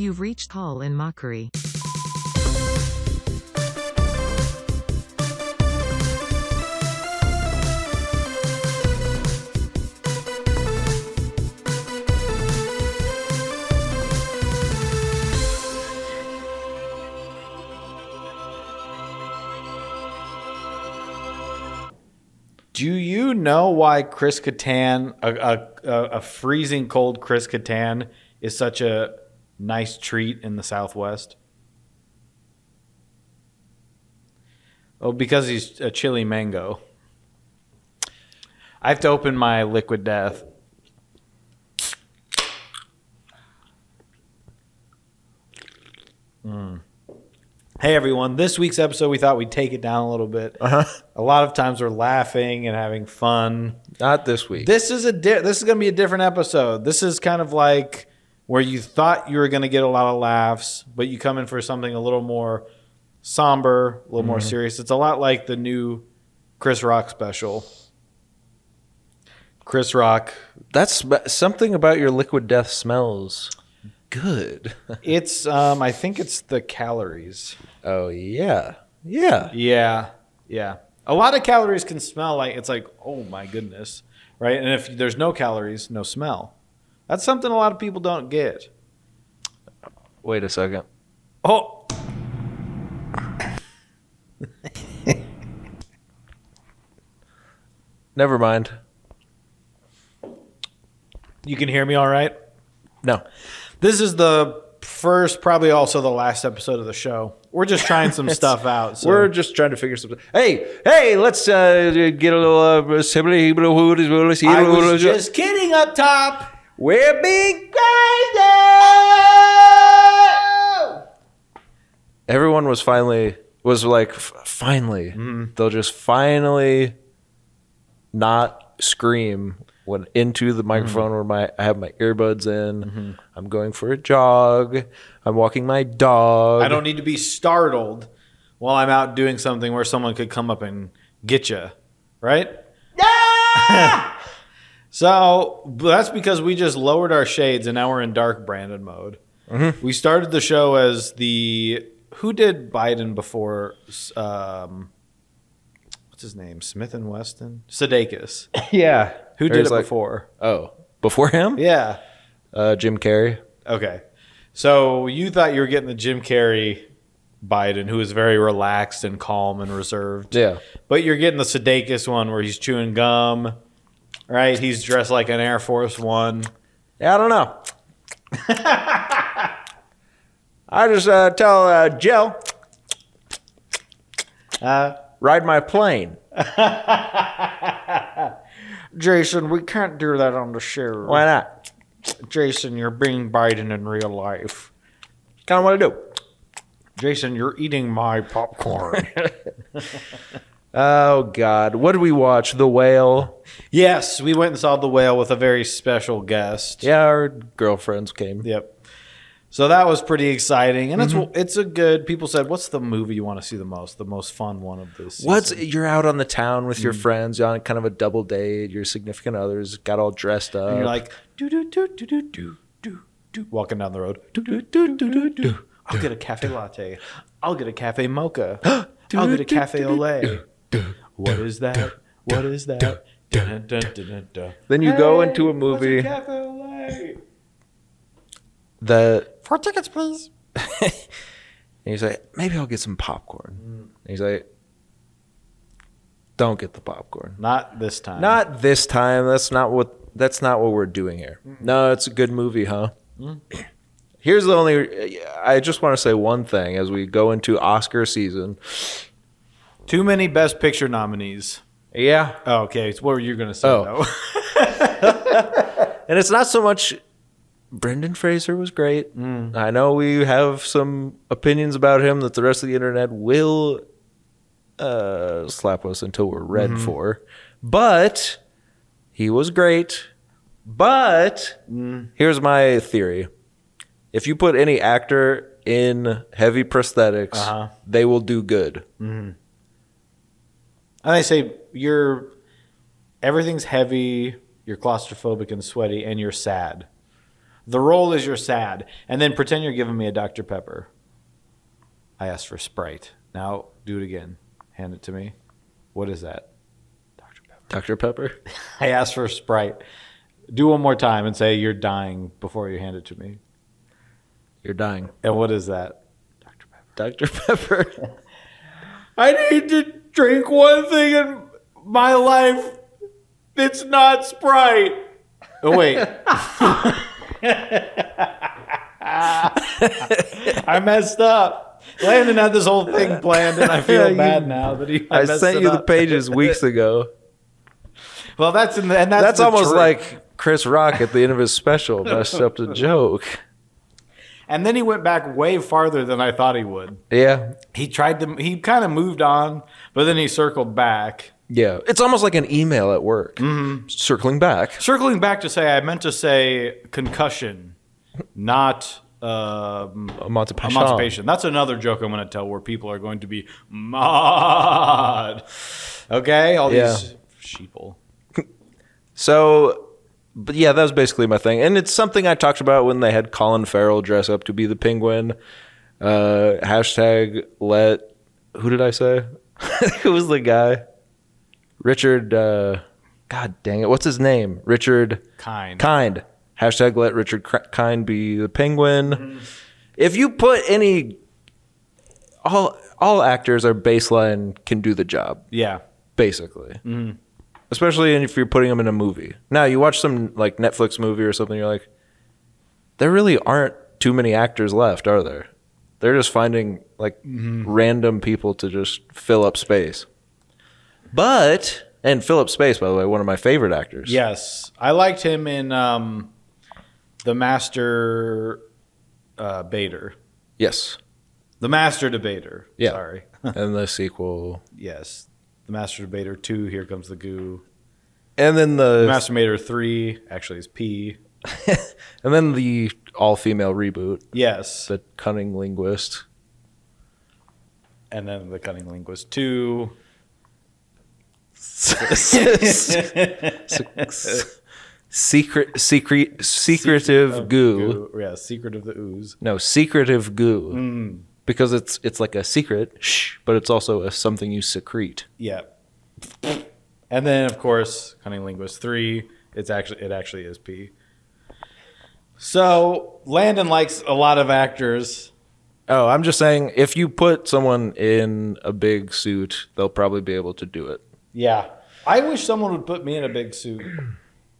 You've reached Call in Mockery. Do you know why Chris Kattan, a, a, a, freezing cold Chris Kattan, is such a nice treat in the Southwest? Oh, because he's a chili mango. I have to open my liquid death. Mm. Hey everyone, this week's episode we thought we'd take it down a little bit. Uh-huh. A lot of times we're laughing and having fun. Not this week. This is a di- this is going to be a different episode. This is kind of like where you thought you were going to get a lot of laughs, but you come in for something a little more somber, a little more serious. It's a lot like the new Chris Rock special. Chris Rock, That's something about your liquid death smells good. it's um I think it's the calories. oh yeah, yeah. Yeah. Yeah. A lot of calories can smell like it's like, "Oh my goodness." Right? And if there's no calories, no smell. That's something a lot of people don't get. Wait a second. Oh, Never mind. you can hear me all right? No. This is the first, probably also the last episode of the show. We're just trying some stuff out. So. We're just trying to figure something. Hey, hey, let's uh, get a little. Uh, I was just kidding up top. We're being crazy. Oh! Everyone was finally was like, finally, mm-hmm. they'll just finally not scream when into the microphone mm-hmm. where my I have my earbuds in. Mm-hmm. I'm going for a jog. I'm walking my dog. I don't need to be startled while I'm out doing something where someone could come up and get you, right? so that's because we just lowered our shades and now we're in dark Brandon mode. We started the show as the who did Biden before? Um, what's his name? Smith and Weston, Sudeikis. Yeah. Who did it like- before? Oh, before him? Yeah. Uh, Jim Carrey. Okay. So you thought you were getting the Jim Carrey Biden, who is very relaxed and calm and reserved. Yeah. But you're getting the Sudeikis one where he's chewing gum, right? He's dressed like an Air Force One. Yeah, I don't know. I just uh, tell uh, Jill, Uh, ride my plane. Jason, we can't do that on the show. Why not? Jason, you're being Biden in real life. Kind of want to do. Jason, you're eating my popcorn. Oh God, what did we watch? The Whale. yes, we went and saw The Whale with a very special guest. Yeah, our girlfriends came. Yep. So that was pretty exciting, and it's it's a good. People said, "What's the movie you want to see the most? The most fun one of this?" What's you're out on the town with your friends, you're on kind of a double date. Your significant others got all dressed up. And you're like, do do do do do do do do, walking down the road. Do do do do do do. I'll get a cafe latte. I'll get a cafe mocha. I'll get a cafe au lait. What is that? What is that? Dun, dun, dun, dun, dun. then you go into a movie cafe au lait? that Four tickets, please. and he's like, maybe I'll get some popcorn. Mm. And he's like, don't get the popcorn. Not this time. Not this time. That's not what. That's not what we're doing here. No, it's a good movie, huh? Mm. Here's the only. I just want to say one thing as we go into Oscar season. Too many Best Picture nominees. Yeah, Oh, okay. So what were you gonna say? Oh. though? and it's not so much. Brendan Fraser was great. I know we have some opinions about him that the rest of the internet will uh, slap us until we're red for, but he was great. But here's my theory: if you put any actor in heavy prosthetics, Uh-huh. they will do good. And I say you're everything's heavy, you're claustrophobic and sweaty, and you're sad. The role is you're sad, and then pretend you're giving me a Dr Pepper. I asked for Sprite. Now do it again. Hand it to me. What is that? Dr Pepper. Dr. Pepper. I asked for Sprite. Do one more time and say you're dying before you hand it to me. You're dying. And what is that? Dr Pepper. Dr. Pepper. I need to drink one thing in my life. It's not Sprite. Oh wait. I messed up. Landon had this whole thing planned, and I feel You- bad now that he. I messed sent it you the pages weeks ago. Well, that's in the, and that's, That's, the almost trick. like Chris Rock at the end of his special messed up the joke. And then he went back way farther than I thought he would. Yeah. He tried to. He kind of moved on, but then he circled back. Yeah. It's almost like an email at work. Mm-hmm. Circling back. Circling back to say, I meant to say concussion, not um, Emancipation. emancipation. That's another joke I'm going to tell where people are going to be mad. Okay, all Yeah. these sheeple. So, but yeah, that was basically my thing. And it's something I talked about when they had Colin Farrell dress up to be the penguin. Uh, hashtag let, who did I say? who was the guy? Richard, uh, God dang it. What's his name? Richard Kind. Kind. Hashtag let Richard Kind be the penguin. If you put any, all all actors are baseline can do the job Yeah. basically. Especially if you're putting them in a movie. Now you watch some like Netflix movie or something, you're like, there really aren't too many actors left, are there? They're just finding like random people to just fill up space. But and up space, by the way, one of my favorite actors. Yes, I liked him in um, the Master uh, Bader, Yes. the Master Debater. Yeah. Sorry. and the sequel. yes, the Master Debater two. Here comes the goo. And then The the Master Debater three actually is P. and then the all female reboot, Yes, The Cunning Linguist. and then the Cunning Linguist two. secret secret secretive goo. Yeah, Secret of the Ooze. No, secretive goo. Mm. Because it's it's like a secret, shh, but it's also a, something you secrete. Yeah. And then of course, Cunning Linguist 3, it's actually it actually is P. So, Landon likes a lot of actors. Oh, I'm just saying if you put someone in a big suit, they'll probably be able to do it. Yeah. I wish someone would put me in a big suit.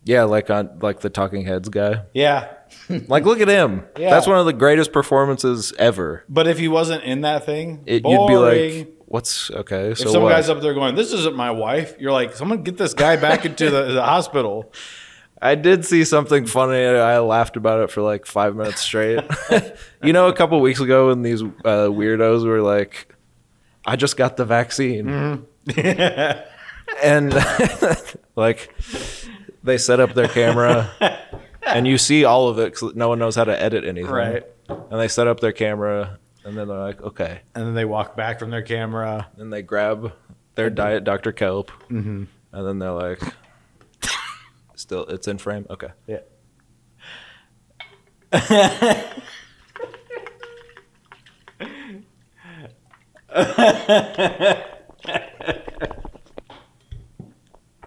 Yeah, like on like the Talking Heads guy. Yeah. Like look at him. Yeah. That's one of the greatest performances ever. But if he wasn't in that thing, It, you'd be like, "What's okay?" if So some what? guy's up there going, "This isn't my wife," you're like, "Someone get this guy back into the, the hospital." I did see something funny. I laughed about it for like five minutes straight. you know, a couple weeks ago when these uh, weirdos were like, "I just got the vaccine," and like they set up their camera, and you see all of it because no one knows how to edit anything. Right. And they set up their camera, and then they're like, "Okay," And then they walk back from their camera. and they grab their diet Dr. Kelp, mm-hmm. and then they're like, "Still, it's in frame." Okay. Yeah.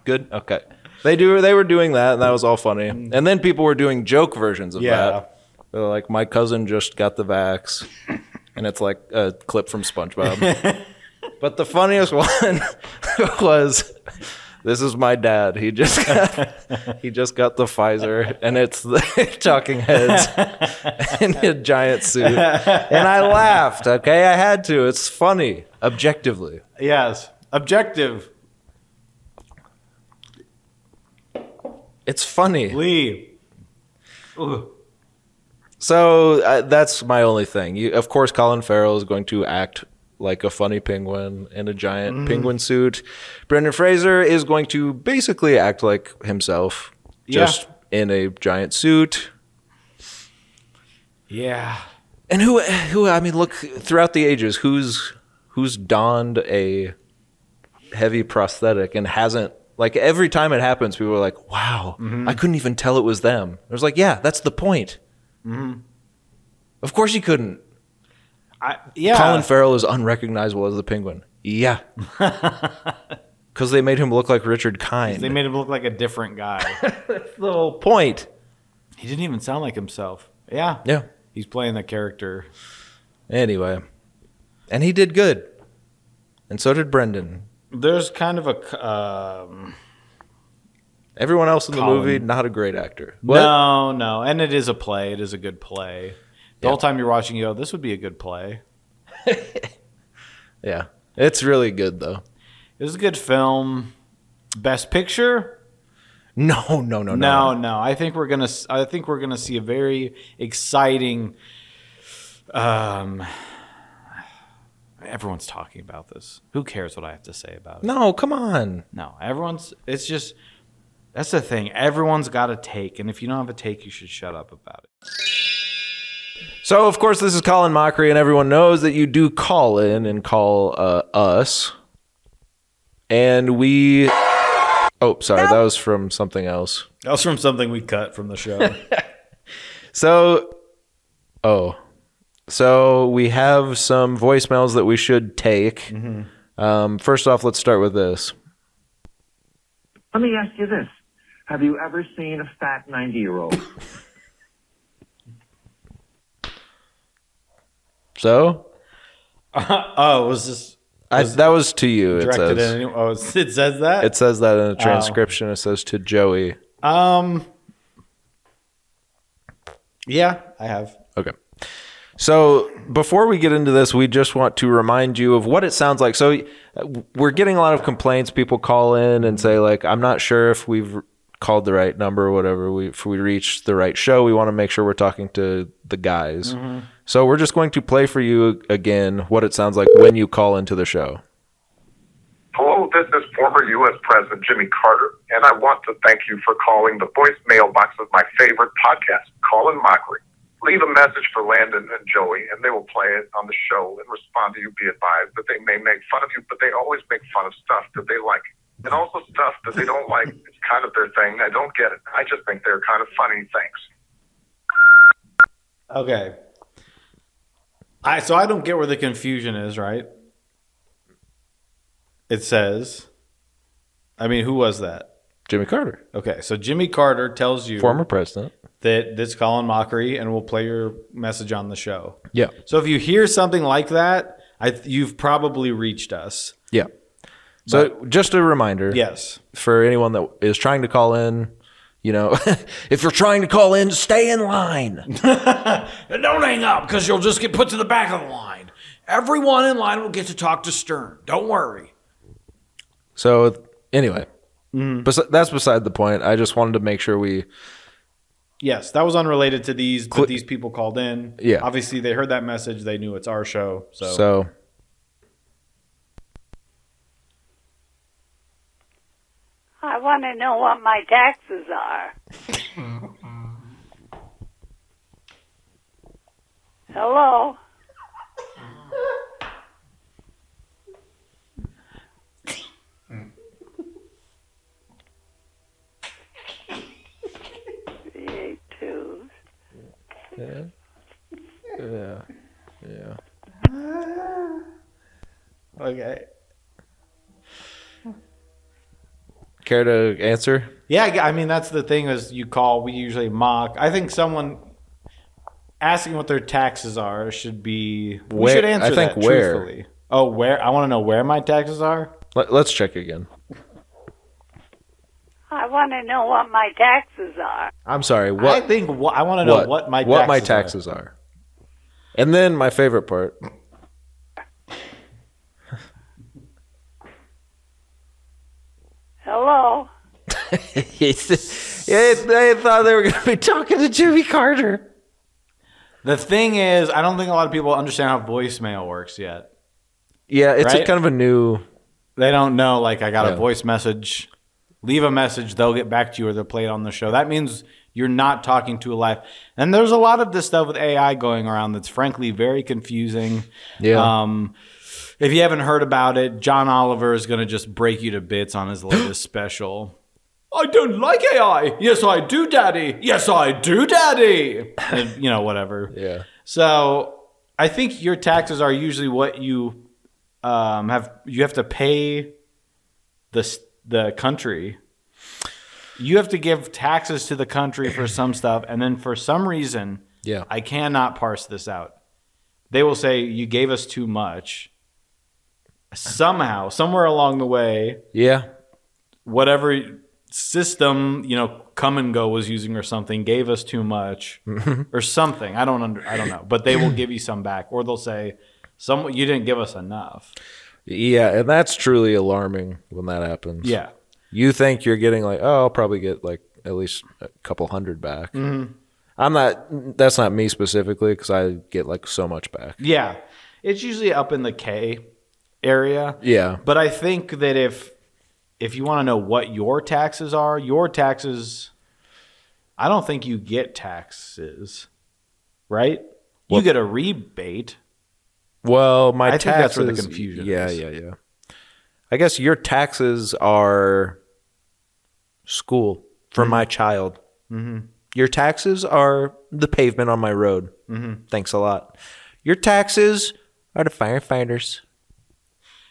Good. Okay. They do. They were doing that, and that was all funny. Mm. And then people were doing joke versions of Yeah. that. They're like, "My cousin just got the vax," and it's like a clip from SpongeBob. but the funniest one was, "This is my dad. He just got, he just got the Pfizer, and it's the Talking Heads in a giant suit." And I laughed. Okay, I had to. It's funny, objectively. Yes. Objective. It's funny. Lee. Ugh. So uh, that's my only thing. You, of course, Colin Farrell is going to act like a funny penguin in a giant Mm-hmm. penguin suit. Brendan Fraser is going to basically act like himself, Yeah. just in a giant suit. Yeah. And who, who? I mean, look throughout the ages, who's who's donned a heavy prosthetic and hasn't. Like every time it happens, people are like, "Wow, Mm-hmm. I couldn't even tell it was them." I was like, "Yeah, that's the point. Of course he couldn't. I, yeah. Colin Farrell is unrecognizable as the penguin. Yeah. Because they made him look like Richard Kind. they made him look like a different guy. That's the whole point. he didn't even sound like himself. Yeah. Yeah. He's playing the character. Anyway. And he did good. And so did Brendan. There's kind of a. Um, Everyone else in the Colin. movie, not a great actor. no, no. And it is a play. It is a good play. The Yeah. whole time you're watching, you go, this would be a good play. Yeah. It's really good, though. It was a good film. Best picture? No, no, no, no. No, no. I think we're gonna. I think we're gonna see a very exciting. Um, everyone's talking about this. Who cares what I have to say about it? No, come on. No, everyone's. It's just. That's the thing. Everyone's got a take, and if you don't have a take, you should shut up about it. So, of course, this is Call in Mockery, and everyone knows that you do call in and call uh, us. And we. Oh, sorry, that was from something else. That was from something we cut from the show. So, oh, so we have some voicemails that we should take. Um, first off, let's start with this. Let me ask you this. Have you ever seen a fat 90 year old? So, oh, was this I, that was to you. It says. at anyone? Oh, it says that. It says that in the transcription. It says to Joey. um. Yeah, I have. Okay. So before we get into this, we just want to remind you of what it sounds like. So uh, we're getting a lot of complaints. People call in and say like, "I'm not sure if we've called the right number or whatever. We if we reach the right show, we want to make sure we're talking to the guys." So we're just going to play for you again what it sounds like when you call into the show. Hello, this is former U.S. President Jimmy Carter, and I want to thank you for calling the voicemail box of my favorite podcast, Call in Mockery. Leave a message for Landon and Joey, and they will play it on the show and respond to you. Be advised that they may make fun of you, but they always make fun of stuff that they like. And also stuff that they don't like. It's kind of their thing. I don't get it. I just think they're kind of funny. Thanks. Okay. I so I don't get where the confusion is, right? It says I mean, who was that? Jimmy Carter, Okay, so Jimmy Carter tells you former president. That this Call in Mockery and we'll play your message on the show. Yeah. So if you hear something like that, I you've probably reached us. Yeah. So just a reminder. Yes. for anyone that is trying to call in, you know, if you're trying to call in, stay in line. Don't hang up because you'll just get put to the back of the line. Everyone in line will get to talk to Stern. Don't worry. So anyway, mm-hmm. bes- that's beside the point. I just wanted to make sure we. Yes, that was unrelated to these, but Cl- these people called in. Yeah. Obviously, they heard that message. They knew it's our show. So, So I want to know what my taxes are. Hello? Three eight two. Yeah, yeah, yeah. okay. Care to answer? Yeah, I mean that's the thing is you call. We usually mock. I think someone asking what their taxes are should be. we Where- should answer I think that where. truthfully. Oh, where? I want to know where my taxes are. Let, let's check again. I want to know what my taxes are. I'm sorry. What? I think wha- I want to know what, my what taxes my are. taxes are. And then my favorite part. Hello? yeah, they thought they were going to be talking to Jimmy Carter. The thing is, I don't think a lot of people understand how voicemail works yet. Yeah, it's a Right? kind of a new. They don't know. Like, I got Yeah. a voice message. Leave a message. They'll get back to you, or they'll play it on the show. That means you're not talking to a live. And there's a lot of this stuff with AI going around that's frankly very confusing. Yeah. Um, if you haven't heard about it, John Oliver is going to just break you to bits on his latest special. I don't like AI. Yes, I do, Daddy. Yes, I do, Daddy. And, you know, whatever. Yeah. So I think your taxes are usually what you um, have. You have to pay the the country. You have to give taxes to the country for some stuff, and then for some reason, Yeah. I cannot parse this out. They will say you gave us too much. Somehow, somewhere along the way, Yeah. whatever system you know come and go was using or something gave us too much or something i don't under i don't know but they will give you some back or they'll say some you didn't give us enough Yeah, and that's truly alarming when that happens. yeah You think you're getting like, oh, I'll probably get like at least a couple hundred back. Mm-hmm. I'm not. That's not me specifically because I get like so much back. yeah it's usually up in the k area Yeah. but i think that if if you want to know what your taxes are your taxes i don't think you get taxes right you get a rebate Well, my I think taxes. that's where the confusion Yeah, is. yeah, yeah. I guess your taxes are school for my child. Mm-hmm. Your taxes are the pavement on my road. Mm-hmm. Thanks a lot. Your taxes are the firefighters.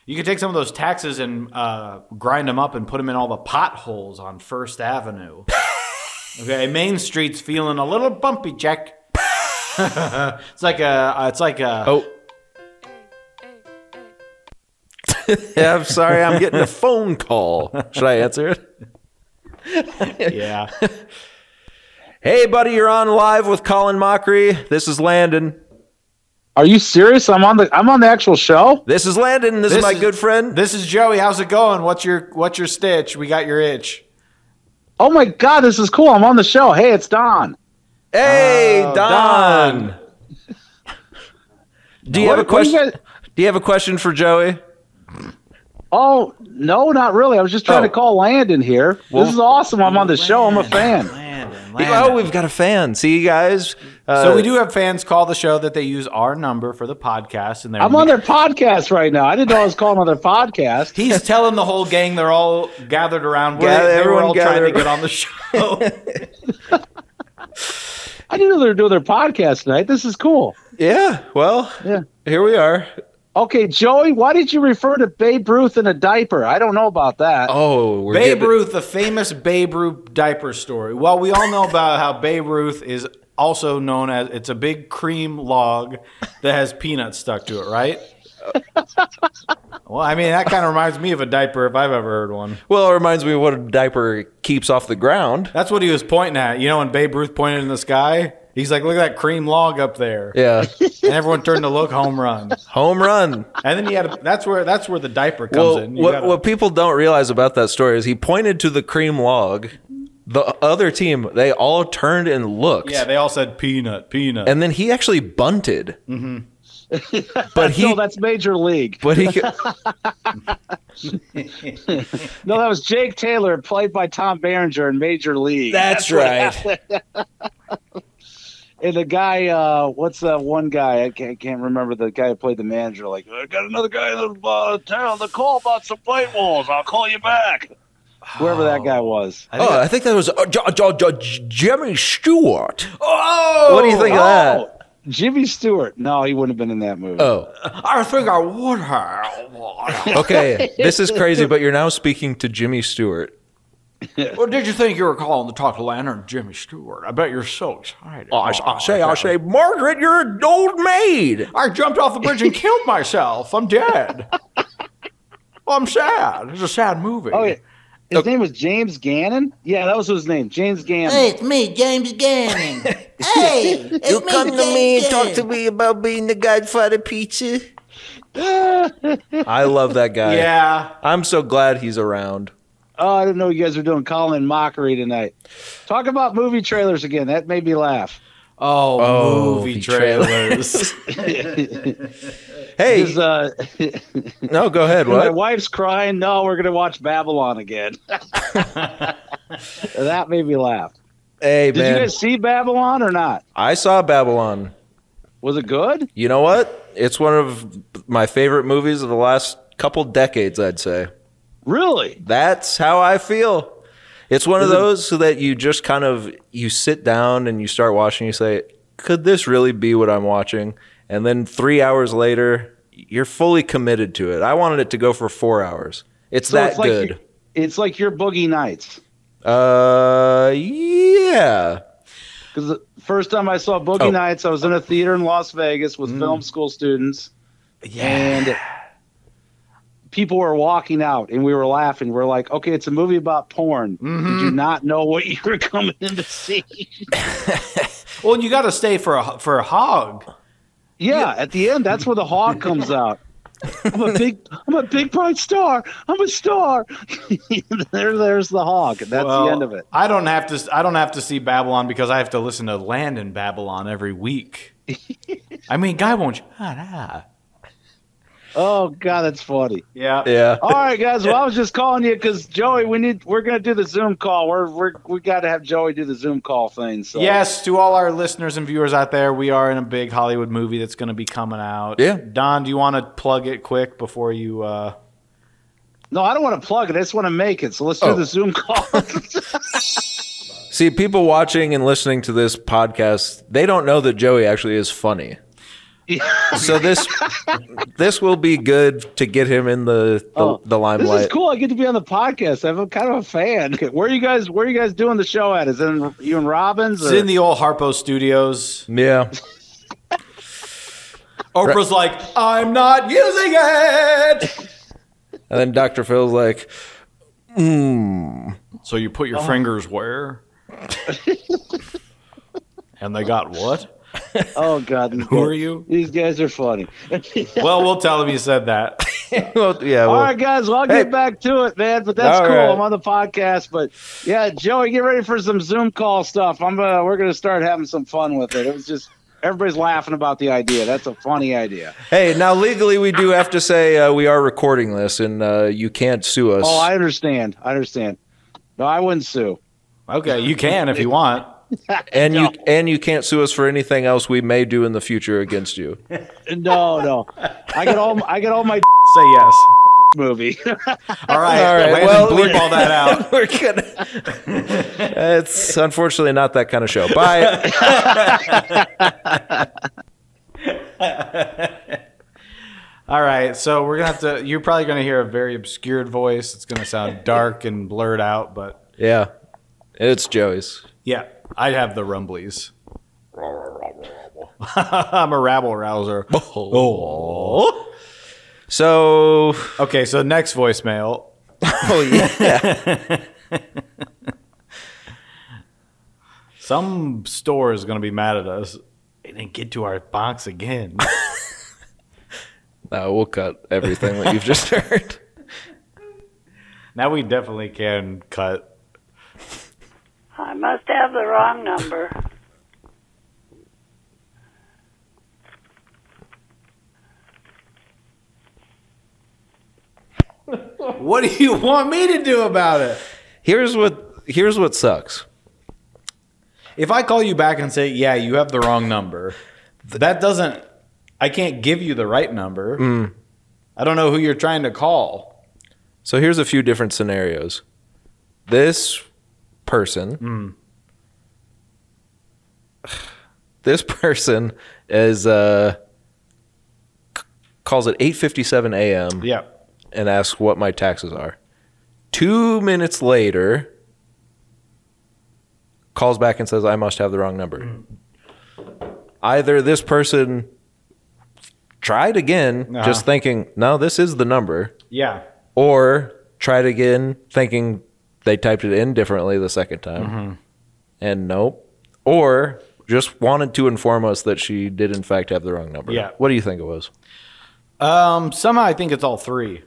You could take some of those taxes and uh, grind them up and put them in all the potholes on First Avenue. okay, Main Street's feeling a little bumpy, Jack. it's like a. It's like a. Oh. Yeah, I'm sorry. I'm getting a phone call. Should I answer it? yeah. Hey, buddy, you're on live with Call in Mockery. This is Landon. Are you serious? I'm on the I'm on the actual show. This is Landon. This, is my is- good friend. This is Joey. How's it going? What's your What's your stitch? We got your itch. Oh my god, this is cool. I'm on the show. Hey, it's Don. Hey, Oh, Don. Don. Do you What- have a what you question? guys- Do you have a question for Joey? Oh no, not really. I was just trying Oh. to call Landon here. Well- this is awesome. I'm on the show. I'm a fan. Landon, Oh, we've got a fan. See you guys. Uh, So we do have fans call the show that they use our number for the podcast, and they're I'm on their podcast right now. I didn't know I was calling on their podcast. He's telling the whole gang they're all gathered around. We're- Gather- they were everyone all trying to get on the show. I didn't know they were doing their podcast tonight. This is cool. Yeah. Well, Yeah. here we are. Okay, Joey, why did you refer to Babe Ruth in a diaper? I don't know about that. Oh, we're Babe getting- Ruth, the famous Babe Ruth diaper story. Well, we all know about how Babe Ruth is also known as it's a big cream log that has peanuts stuck to it, right? well, I mean that kind of reminds me of a diaper if I've ever heard one. Well, it reminds me of what a diaper keeps off the ground. That's what he was pointing at. You know, when Babe Ruth pointed in the sky, he's like, "Look at that cream log up there," Yeah. and everyone turned to look. Home run. Home run. And then he had a, that's where that's where the diaper comes Well, in. You what, gotta- what people don't realize about that story is he pointed to the cream log. The other team, they all turned and looked. yeah, they all said peanut, peanut. and then he actually bunted. Mm-hmm. But he, no, that's Major League. but he, No, that was Jake Taylor, played by Tom Berenger in Major League. That's what right. Happened. and the guy, uh, what's that one guy? I can't, can't remember the guy who played the manager. Like, I got another guy in the uh, town to call about some plate walls. I'll call you back. Whoever that guy was. I think oh, I think that was uh, J- J- J- Jimmy Stewart. oh, What do you think of that? Oh, Jimmy Stewart. No, he wouldn't have been in that movie. Oh, I think I would have. okay. this is crazy, but you're now speaking to Jimmy Stewart. Well, did you think you were calling to talk to Lantern Jimmy Stewart? I bet you're so excited. Oh, I, I say, I say, Margaret, you're an old maid. I jumped off the bridge and killed myself. I'm dead. well, I'm sad. It's a sad movie. Oh, yeah. His name was James Gammon? Yeah, that was his name. James Gammon. Hey, it's me, James Gammon. hey, it's You me, come to James me and talk to me about being the Godfather pizza. I love that guy. Yeah. I'm so glad he's around. Oh, I didn't know you guys were doing Call in Mockery tonight. Talk about movie trailers again. That made me laugh. Oh, Oh, movie the trailers. Hey, Because, uh, no, go ahead. my wife's crying. No, we're going to watch Babylon again. that made me laugh. Hey, Did man. you guys see Babylon or not? I saw Babylon. Was it good? You know what? It's one of my favorite movies of the last couple decades, I'd say. Really? That's how I feel. It's one of those that you just kind of you sit down and you start watching. You say, "Could this really be what I'm watching?" And then three hours later, you're fully committed to it. I wanted it to go for four hours. It's So that it's like good. your- it's like your Boogie Nights. Uh, yeah. Because the first time I saw Boogie Oh. Nights, I was in a theater in Las Vegas with film school students, and people were walking out, and we were laughing. We're like, "Okay, it's a movie about porn. Mm-hmm. Did you not know what you were coming in to see?" Well, you got to stay for a for a hog. Yeah, at the end, that's where the hog comes out. I'm a big, I'm a big bright star. I'm a star. there, there's the hog. and That's Well, the end of it. I don't have to. I don't have to see Babylon because I have to listen to Land in Babylon every week. I mean, guy won't shut ah, up. Oh God, that's funny. Yeah. Yeah. All right, guys. Well, I was just calling you because Joey, we need, we're gonna do the Zoom call. We're, we're, we got to have Joey do the Zoom call thing. So Yes, to all our listeners and viewers out there, we are in a big Hollywood movie that's going to be coming out. Yeah. Don, do you want to plug it quick before you? Uh... No, I don't want to plug it. I just want to make it. So let's do Oh. the Zoom call. See, people watching and listening to this podcast, they don't know that Joey actually is funny. So this this will be good to get him in the the, Oh, the this limelight. is cool. I get to be on the podcast. I'm kind of a fan. Where are you guys? Where are you guys doing the show at? Is it in, you and Robbins? It's in the old Harpo Studios. Yeah. Oprah's like, I'm not using it. And then Dr. Phil's like, mm. So you put your fingers where? and they got what? oh God, these Who guys- are you? These guys are funny. Well, we'll tell him you said that. well, yeah. All Well, right, guys. Well, I'll Hey. get back to it, man. But that's All cool. right. I'm on the podcast. But yeah, Joey, get ready for some Zoom call stuff. I'm. Uh, we're gonna start having some fun with it. It was just everybody's laughing about the idea. That's a funny idea. hey, now legally we do have to say uh, we are recording this and uh, you can't sue us. Oh, I understand. I understand. No, I wouldn't sue. Okay, you can if you want. and you and you can't sue us for anything else we may do in the future against you. No, no. I get all. I get all my Say yes. movie. All right. All right, Landon, well, bleep we're- all that out. We're gonna. it's unfortunately not that kind of show. Bye. All right, so we're gonna have to. You're probably gonna hear a very obscured voice. It's gonna sound dark and blurred out, but yeah, it's Joey's. yeah, I'd have the rumblies. I'm a rabble rouser. Oh. So, Okay, so next voicemail. oh yeah, Some store is gonna be mad at us. They didn't get to our box again. no, we'll cut everything that you've just heard. now we definitely can cut. I must have the wrong number. What do you want me to do about it? Here's what here's what sucks. If I call you back and say, "Yeah, you have the wrong number," that doesn't. I can't give you the right number. Mm. I don't know who you're trying to call. So here's a few different scenarios. This person, this person is uh, c- calls it 8:57 a.m. Yeah. and asks what my taxes are. Two minutes later, calls back and says I must have the wrong number. Either this person tried again, Uh-huh. just thinking, no, this is the number, Yeah. or tried again thinking they typed it in differently the second time Mm-hmm. and nope or just wanted to inform us that she did in fact have the wrong number Yeah. what do you think it was Um, somehow I think it's all three.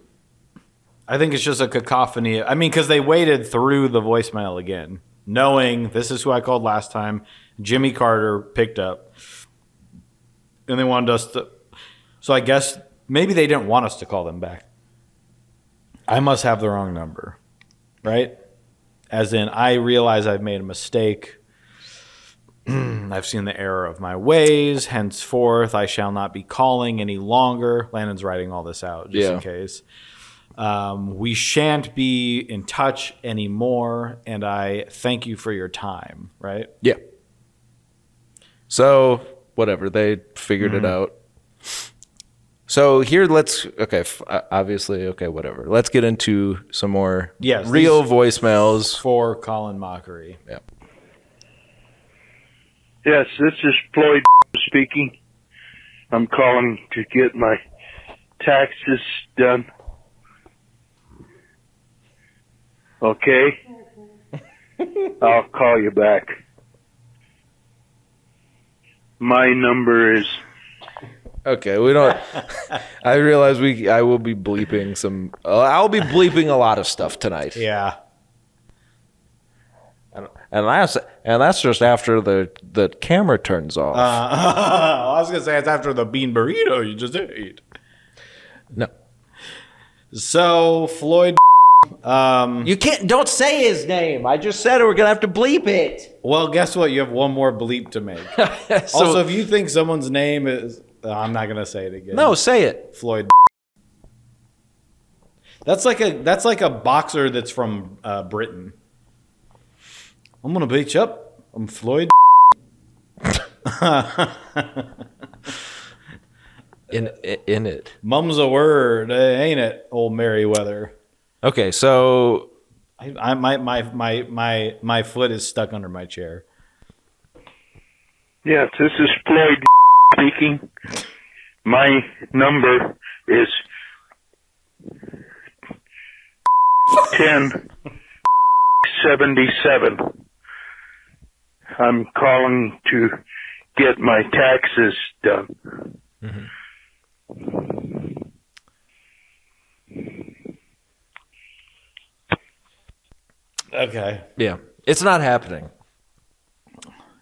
I think it's just a cacophony. I mean, because they waited through the voicemail again, knowing this is who I called last time. Jimmy Carter picked up, and they wanted us to. So I guess maybe they didn't want us to call them back. I must have the wrong number, right? As in, I realize I've made a mistake. I've seen the error of my ways. Henceforth, I shall not be calling any longer. Landon's writing all this out just Yeah. in case. Um, we shan't be in touch anymore, and I thank you for your time. Right? Yeah. So whatever they figured Mm-hmm. it out. So here, let's okay. f- uh, Obviously, okay, whatever. Let's get into some more Yes, real these- voicemails. For Call in Mockery. Yeah. Yes, this is Floyd speaking. I'm calling to get my taxes done. Okay? I'll call you back. My number is Okay, we don't. I realize we. I will be bleeping some. Uh, I'll be bleeping a lot of stuff tonight. Yeah. And that's and that's just after the the camera turns off. Uh, I was gonna say it's after the bean burrito you just ate. no, So Floyd. Um, you can't. Don't say his name. I just said it. We're gonna have to bleep it. well, guess what? You have one more bleep to make. also, if you think someone's name is, I'm not gonna say it again. No, say it. Floyd. That's like a that's like a boxer that's from uh, Britain. I'm gonna beat you up. I'm Floyd. In in it. Mum's a word, eh, ain't it, old Merriweather? Okay, so I, I my my my my my foot is stuck under my chair. Yes, this is Floyd speaking. My number is ten seventy seven. I'm calling to get my taxes done. Mm-hmm. Okay. yeah, it's not happening.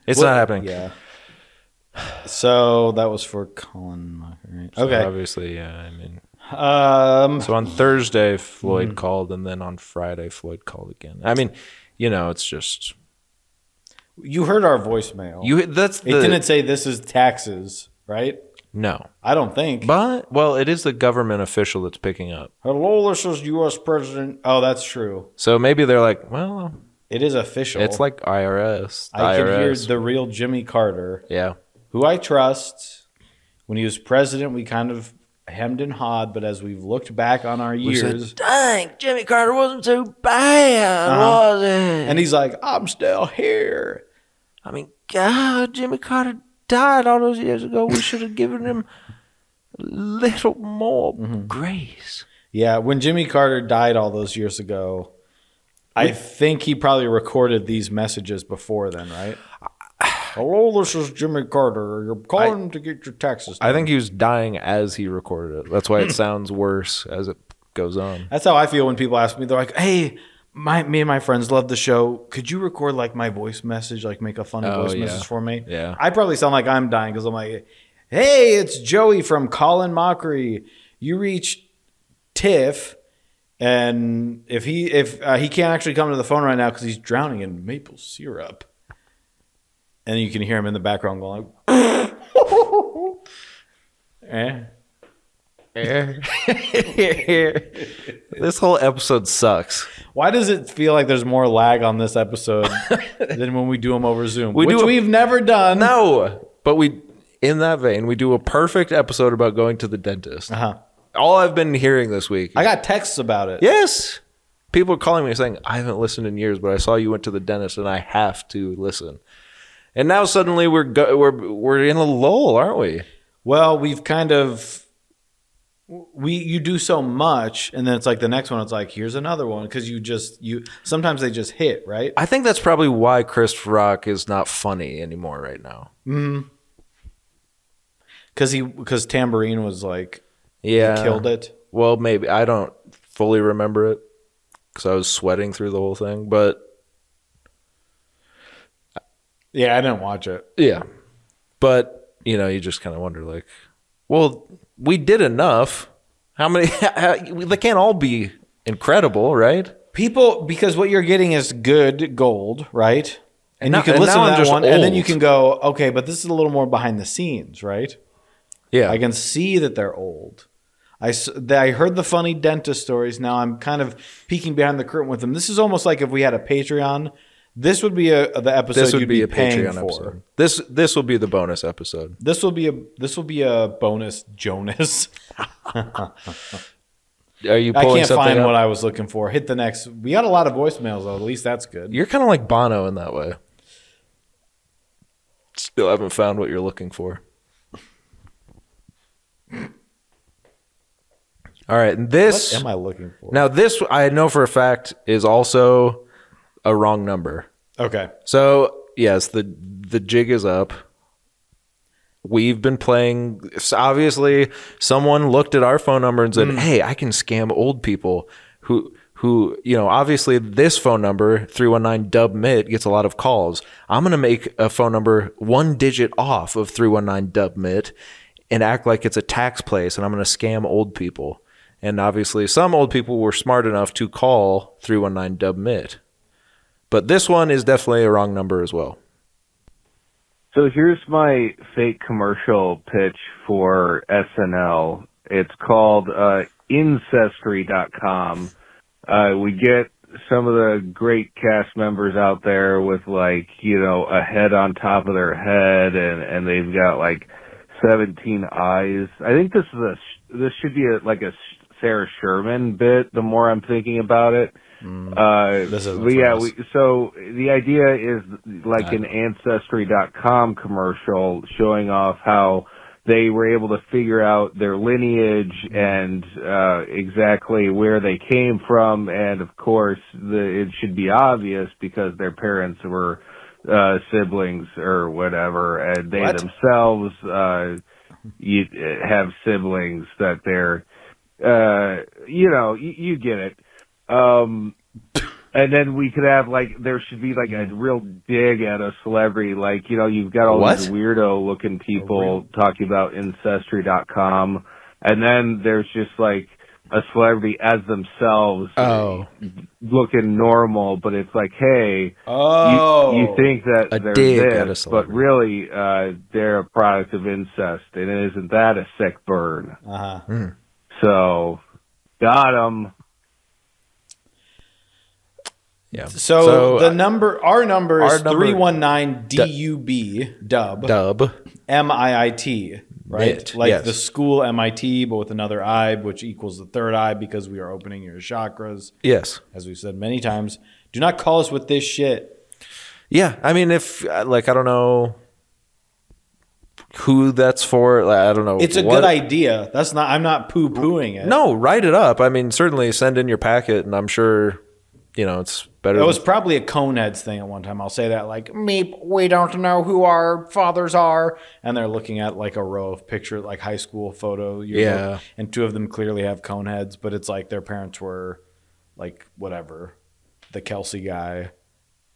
It's not happening. Yeah. So that was for Colin Mocker, right? So Okay. obviously, yeah. I mean, Um. so on Thursday Floyd Mm-hmm. called, and then on Friday Floyd called again. I mean, you know, it's just You heard our voicemail. you. That's It didn't say this is taxes, right? no, I don't think. but well, it is the government official that's picking up. Hello, this is U.S. President. Oh, that's true. So maybe they're like, well, It is official. it's like IRS. The I can hear IRS. the real Jimmy Carter, yeah. Who I trust. When he was president, we kind of hemmed and hawed, but as we've looked back on our years, Dang, Jimmy Carter wasn't too bad, Uh-huh. was it? and he's like, "I'm still here." I mean, God, Jimmy Carter died all those years ago. We should have given him a little more Mm-hmm. grace. Yeah, when Jimmy Carter died all those years ago, I think he probably recorded these messages before then, right? Hello, this is Jimmy Carter. You're calling to get your taxes. I think he was dying as he recorded it. That's why it sounds worse as it goes on. That's how I feel when people ask me. They're like, "Hey, my me and my friends love the show. Could you record like my voice message, like make a funny Oh, voice yeah. message for me?" Yeah. I probably sound like I'm dying because I'm like, "Hey, it's Joey from Call in Mockery. You reached Tiff, and if he if uh, he can't actually come to the phone right now because he's drowning in maple syrup." And you can hear him in the background going, like, eh. this whole episode sucks. Why does it feel like there's more lag on this episode than when we do them over Zoom? We which do a- we've never done. No, but we, in that vein, we do a perfect episode about going to the dentist. Uh-huh. All I've been hearing this week. I got texts about it. yes, people are calling me saying I haven't listened in years, but I saw you went to the dentist and I have to listen. And now suddenly we're go- we're we're in a lull, aren't we? Well, we've kind of we you do so much, and then it's like the next one. It's like here's another one because you just you sometimes they just hit right. I think that's probably why Chris Rock is not funny anymore right now. Mm-hmm. Because he because Tamborine was like Yeah, killed it. Well, maybe I don't fully remember it because I was sweating through the whole thing, but Yeah, I didn't watch it. yeah. But you know, you just kind of wonder, like, well, we did enough. How many? they can't all be incredible, right? People because what you're getting is good gold, right? And, now- you can and listen to that just one, and then you can go, okay, but this is a little more behind the scenes, right? Yeah, I can see that they're old. I, I heard the funny dentist stories. Now I'm kind of peeking behind the curtain with them. This is almost like if we had a Patreon. This would be a the episode This would you'd be, a Patreon for. episode. This this will be the bonus episode. This will be a this will be a bonus Jonas. Are you I can't find up? what I was looking for. Hit the next. We got a lot of voicemails though. At least that's good. You're kind of like Bono in that way. Still haven't found what you're looking for. All right, and this What am I looking for? now this I know for a fact is also a wrong number. Okay. So yes, the the jig is up. We've been playing. Obviously, someone looked at our phone number and said, mm. "Hey, I can scam old people who who you know." Obviously, this phone number three one nine Dub Mit gets a lot of calls. I'm gonna make a phone number one digit off of three one nine Dub Mit and act like it's a tax place, and I'm gonna scam old people. And obviously, some old people were smart enough to call three one nine Dub Mit. But this one is definitely a wrong number as well. So here's my fake commercial pitch for SNL. It's called uh, Incestry.com. Uh, we get some of the great cast members out there with like, you know, a head on top of their head and, and they've got like 17 eyes. I think this is a, this should be a, like a Sarah Sherman bit the more I'm thinking about it. Uh, isn't but yeah, we, so the idea is like an ancestry.com commercial showing off how they were able to figure out their lineage and uh exactly where they came from. And of course the it should be obvious because their parents were uh siblings or whatever. And they What? themselves uh you have siblings that they're uh you know you, you get it um and then we could have like there should be like a real dig at a celebrity like you know you've got all What? these weirdo looking people talking about ancestry.com and then there's just like a celebrity as themselves Oh. looking normal but it's like hey Oh. you, you think that A they're dig at a this but really uh they're a product of incest and isn't that a sick burn Uh huh. so got them Yeah. So, the uh, number, our number our is three one nine DUB dub dub. M I I T right? Like yes. the school MIT, but with another I, which equals the third eye because we are opening your chakras. Yes. As we've said many times, do not call us with this shit. Yeah, I mean, if uh, like I don't know who that's for. like, I don't know. It's a what- good idea. That's not. I'm not poo pooing it. No, write it up. I mean, certainly send in your packet, and I'm sure you know it's better. It was probably a Coneheads thing at one time. I'll say that like meep. We don't know who our fathers are, and they're looking at like a row of picture like high school photo. Yeah. and two of them clearly have Coneheads, but it's like their parents were like whatever, the Kelsey guy,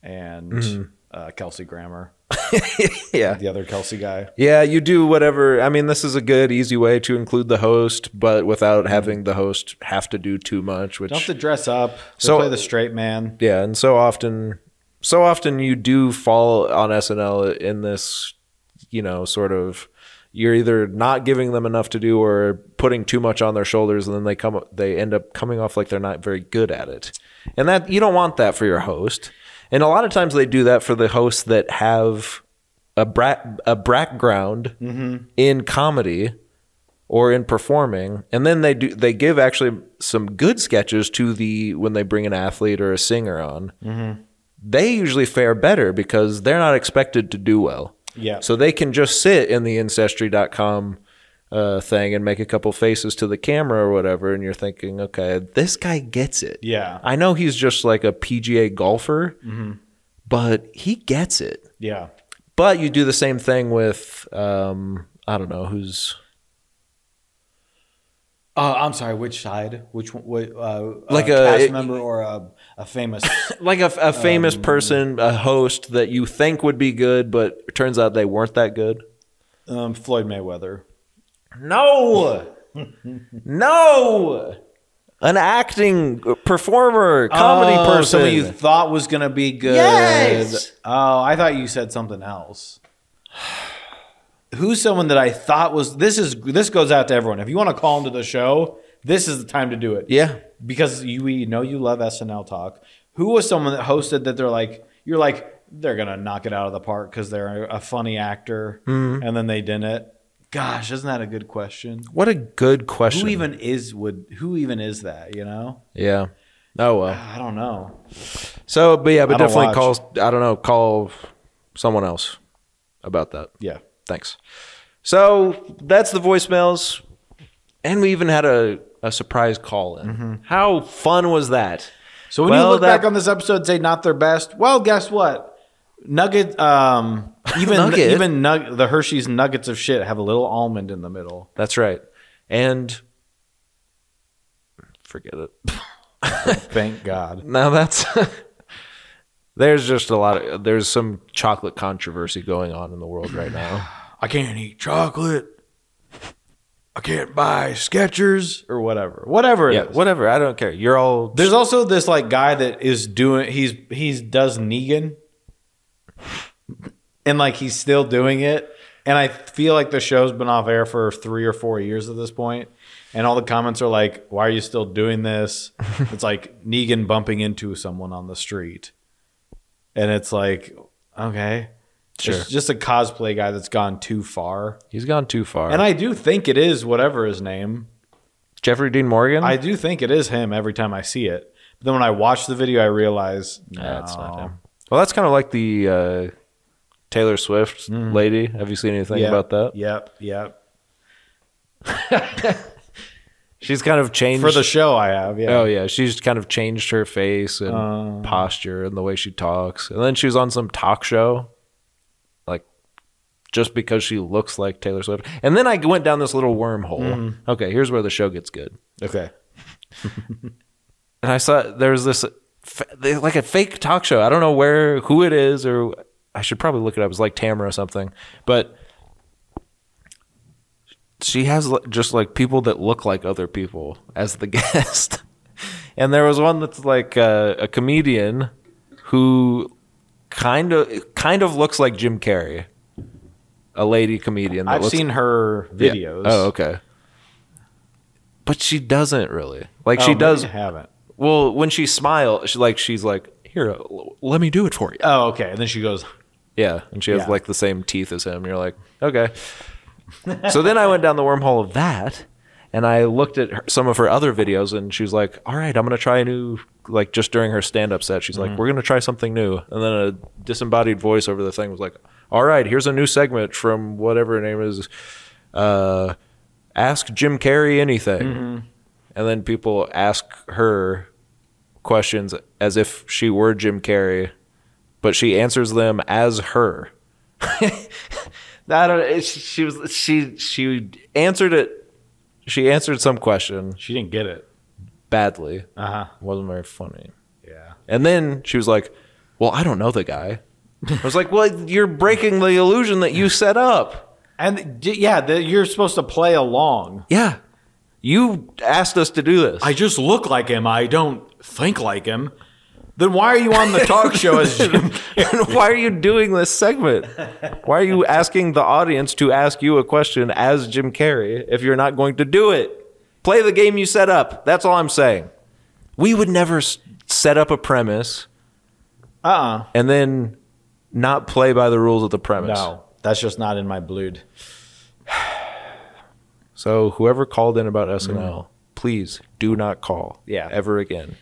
and Mhm. uh, Kelsey Grammer. yeah. the other Kelsey guy. Yeah, you do whatever. I mean, this is a good, easy way to include the host, but without mm-hmm. having the host have to do too much. Which Don't have to dress up. So- So play the straight man. Yeah, and so often, so often you do fall on SNL in this, you know, sort of. You're either not giving them enough to do or putting too much on their shoulders, and then they come, they end up coming off like they're not very good at it, and that you don't want that for your host. And a lot of times they do that for the hosts that have a bra- a background Mhm. in comedy or in performing and then they do they give actually some good sketches to the when they bring an athlete or a singer on Mhm. they usually fare better because they're not expected to do well Yeah. so they can just sit in the ancestry.com uh, thing and make a couple faces to the camera or whatever and you're thinking okay this guy gets it Yeah. i know he's just like a pga golfer Mhm. but he gets it Yeah. but you do the same thing with um, i don't know who's Uh, I'm sorry. Which side? Which one? Uh, Like a, a- cast member or a, a famous? like a, a famous Um, person, a host that you think would be good, but turns out they weren't that good. um, Floyd Mayweather. No, no, an acting performer, comedy Oh, person. Somebody you thought was gonna be good. Yes! Oh, I thought you said something else. who's someone that I thought was this is this goes out to everyone. If you want to call into the show, this is the time to do it. Yeah. because you we know you love SNL talk. Who was someone that hosted that they're like you're like they're gonna knock it out of the park because they're a funny actor, Mhm. and then they didn't. Gosh, isn't that a good question? What a good question. Who even is would who even is that? You know, Yeah. Oh well. I don't know. So, but yeah, but definitely watch. call. I don't know. Call someone else about that. Yeah. Thanks. So that's the voicemails, and we even had a, a surprise call in. How fun was that? Mm-hmm. So when Well, you look that- back on this episode, and say not their best. Well, guess what? Nugget, um, even Nugget? even nug- the Hershey's nuggets of shit have a little almond in the middle. That's right. And forget it. Thank God. Now that's there's just a lot of there's some chocolate controversy going on in the world right now. I can't eat chocolate. I can't buy Skechers or whatever. Whatever it yeah, is. whatever. I don't care. You're all There's also this like guy that is doing he's he's does Negan. And like he's still doing it. And I feel like the show's been off air for three or four years at this. And all the comments are like, Why are you still doing this? it's like Negan bumping into someone on the street. And it's like, okay. Sure. It's just a cosplay guy that's gone too far. he's gone too far. And I do think it is whatever his name. Jeffrey Dean Morgan. I do think it is him every time I see it. But then when I watch the video, I realize That's no. not him. Well, that's kind of like the uh, Taylor Swift lady. Have you seen anything Yep, about that? Yep, yep. She's kind of changed For the show, I have. Yeah. Oh yeah, she's kind of changed her face and Uh. posture and the way she talks. And then she was on some talk show, like just because she looks like Taylor Swift. And then I went down this little wormhole. Mhm. Okay, here's where the show gets good. Okay. And I saw there was this like a fake talk show. I don't know where who it is, or I should probably look it up. It's like Tamara or something, but. She has just like people that look like other people as the guest. And there was one that's like uh, a comedian who kind of kind of looks like Jim Carrey, a lady comedian. That I've looks- seen her Yeah. videos. Oh, okay. But she doesn't really like Oh, she does. Haven't. Well, when she smiles, she like she's like, "Here, l- let me do it for you." Oh, okay. And then she goes, Yeah, and she has Yeah. like the same teeth as him. You're like, okay. so then I went down the wormhole of that, and I looked at her, some of her other videos, and she was like, "All right, I'm gonna try a new." Like just during her stand-up set, she's like, Mhm. "We're gonna try something new," and then a disembodied voice over the thing was like, "All right, here's a new segment from whatever her name is, uh, ask Jim Carrey anything," Mhm. And then people ask her questions as if she were Jim Carrey, but she answers them as her. I don't. She, she was she she answered it. She answered some question. She didn't get it badly. Uh huh. wasn't very funny. Yeah. And then she was like, "Well, I don't know the guy." I was like, "Well, you're breaking the illusion that you set up." And yeah, the, you're supposed to play along. Yeah, you asked us to do this. I just look like him. I don't think like him. Then why are you on the talk show as Jim? Why are you doing this segment? Why are you asking the audience to ask you a question as Jim Carrey if you're not going to do it? Play the game you set up. That's all I'm saying. We would never s- set up a premise Uh uh and then not play by the rules of the premise. No, that's just not in my blood. So whoever called in about SNL, mm-hmm. please do not call. Yeah. Ever again.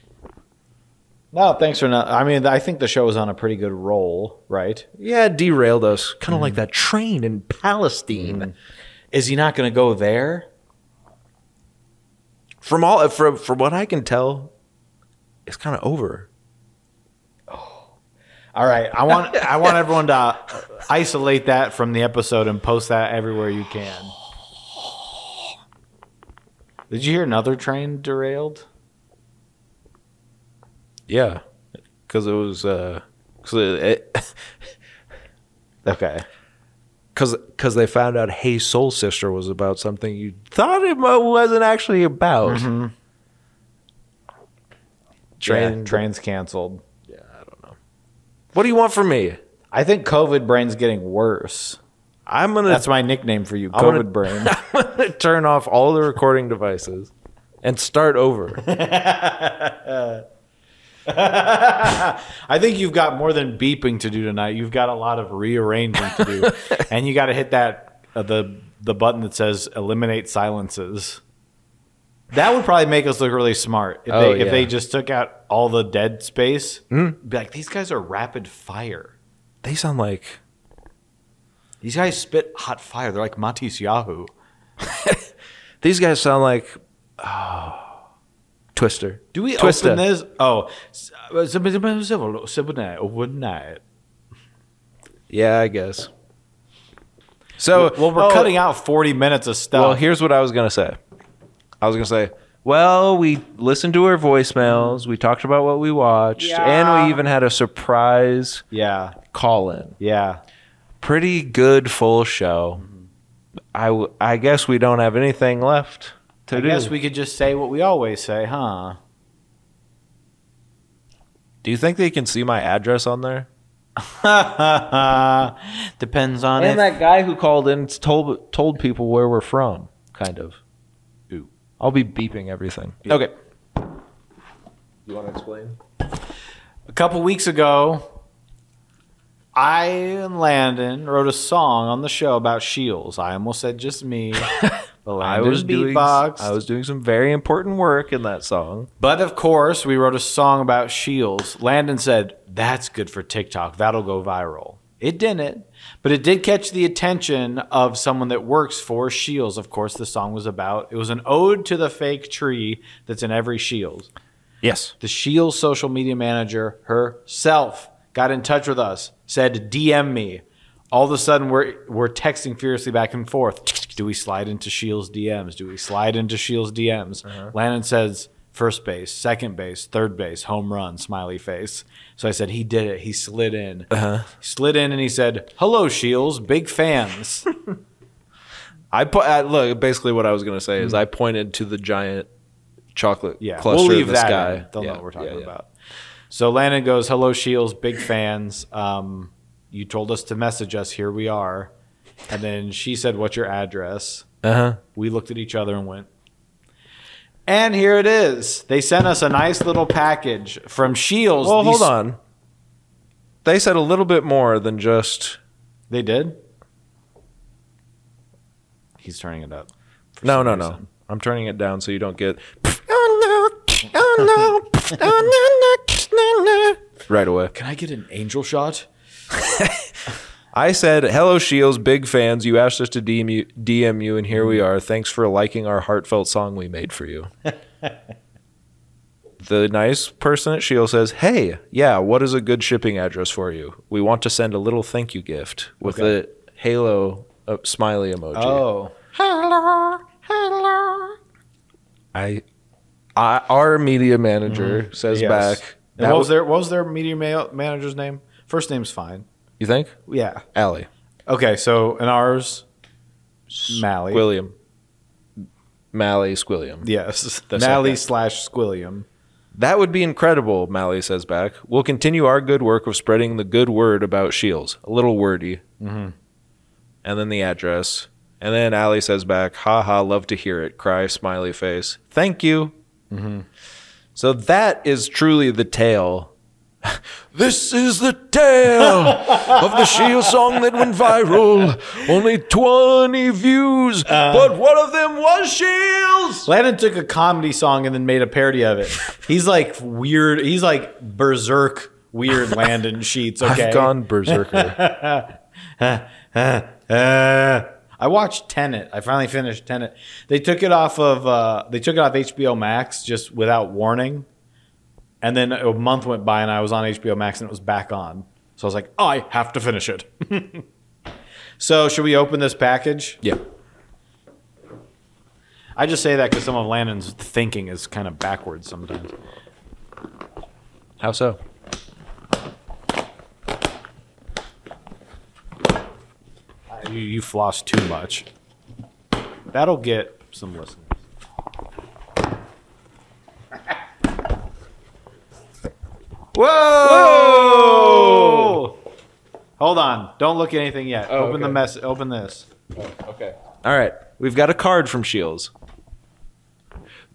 No, thanks for not. I mean, I think the show is on a pretty good roll, right? Yeah, it derailed us. Kind of like mm. that train in Palestine. Mm. Is he not going to go there? From all uh, from from what I can tell, it's kind of over. Oh. All right, I want I want everyone to isolate that from the episode and post that everywhere you can. Did you hear another train derailed? Yeah, because it was uh, cause it, Okay. because cause they found out Hey Soul Sister was about something you thought it wasn't actually about. Mhm. Train- Yeah, trains canceled. Yeah, I don't know. What do you want from me? I think COVID brain's getting worse. I'm gonna That's my nickname for you, I'm gonna- COVID brain. I'm gonna turn off all the recording devices and start over. I think you've got more than beeping to do tonight. You've got a lot of rearranging to do, and you got to hit that uh, the the button that says eliminate silences. That would probably make us look really smart if Oh, they yeah. if they just took out all the dead space. Mhm. Be like, these guys are rapid fire. They sound like These guys spit hot fire. They're like Matisse Yahoo. these guys sound like oh, Twista. Do we Twista. open this? Oh, uh, overnight. Yeah, I guess. So well, we're oh, cutting out forty minutes of stuff. Well, here's what I was gonna say. I was gonna say, well, we listened to our voicemails, we talked about what we watched, and we even had a surprise yeah, call in. yeah. Pretty good full show. I, w- I guess we don't have anything left to do. I do. guess we could just say what we always say, huh? do you think they can see my address on there? Depends on And that guy who called in told told people where we're from, kind of. Ooh. I'll be beeping everything. Okay. You want to explain? A couple weeks ago, I and Landon wrote a song on the show about Scheels. I almost said just me. but I was doing beatboxed. I was doing some very important work in that song. But of course, we wrote a song about Scheels. Landon said, That's good for TikTok. That'll go viral. It didn't, but it did catch the attention of someone that works for Scheels. Of course, the song was about. It was an ode to the fake tree that's in every Scheels. Yes. The Scheels social media manager herself got in touch with us, said, DM me. All of a sudden, we're, we're texting furiously back and forth. Do we slide into Scheels DMs? Do we slide into Scheels DMs? Landon says, first base, second base, third base, home run, smiley face. So I said, he did it. He slid in. Uh-huh. Slid in and he said, hello, Scheels, big fans. I put look. Basically, what I was going to say is I pointed to the giant chocolate Yeah, cluster we'll leave in the that. sky. in. They'll Yeah, know what we're talking yeah, yeah. about. So Landon goes, "Hello, Scheels, big fans. Um, you told us to message us. Here we are." And then she said, "What's your address?" Uh-huh. We looked at each other and went, "And here it is. They sent us a nice little package from Scheels." Well, These- hold on. They said a little bit more than just. They did. He's turning it up. No, no, no. reason. I'm turning it down so you don't get. Oh no! Oh no! Oh no! No, no. Right away. Can I get an angel shot? I said, "Hello, Scheels, big fans. You asked us to DM you, DM you, and here we are. Thanks for liking our heartfelt song we made for you." the nice person at Shield says, "Hey, yeah, what is a good shipping address for you? We want to send a little thank you gift with Okay. the halo uh, smiley emoji." Oh, Hello, hello. I, I our media manager says yes. back. And That what was was their what was their media ma- manager's name? First name's fine. you think? Yeah. Allie. Okay, so in ours, Mally. William. Mally Squilliam. Yes, The Mally second. slash Squilliam. That would be incredible, Mally says back. We'll continue our good work of spreading the good word about Scheels. A little wordy. Mhm. And then the address. And then Allie says back, ha ha, love to hear it. Cry, smiley face. Thank you. Mm-hmm. So that is truly the tale. This is the tale of the Shield song that went viral. Only 20 views, uh. but one of them was Scheels. Landon took a comedy song and then made a parody of it. He's like weird. He's like berserk weird Landon Sheets. Okay, I've gone berserker. I watched Tenet. I finally finished Tenet. They took it off of uh, they took it off HBO Max just without warning, and then a month went by and I was on HBO Max and it was back on. So I was like, I have to finish it. so should we open this package? Yeah. I just say that because some of Landon's thinking is kind of backwards sometimes. How so? You, you floss too much. That'll get some listeners. Whoa! Hold on. Don't look at anything yet. Oh, open the okay. mess. Open this. Oh, okay. All right. We've got a card from Scheels.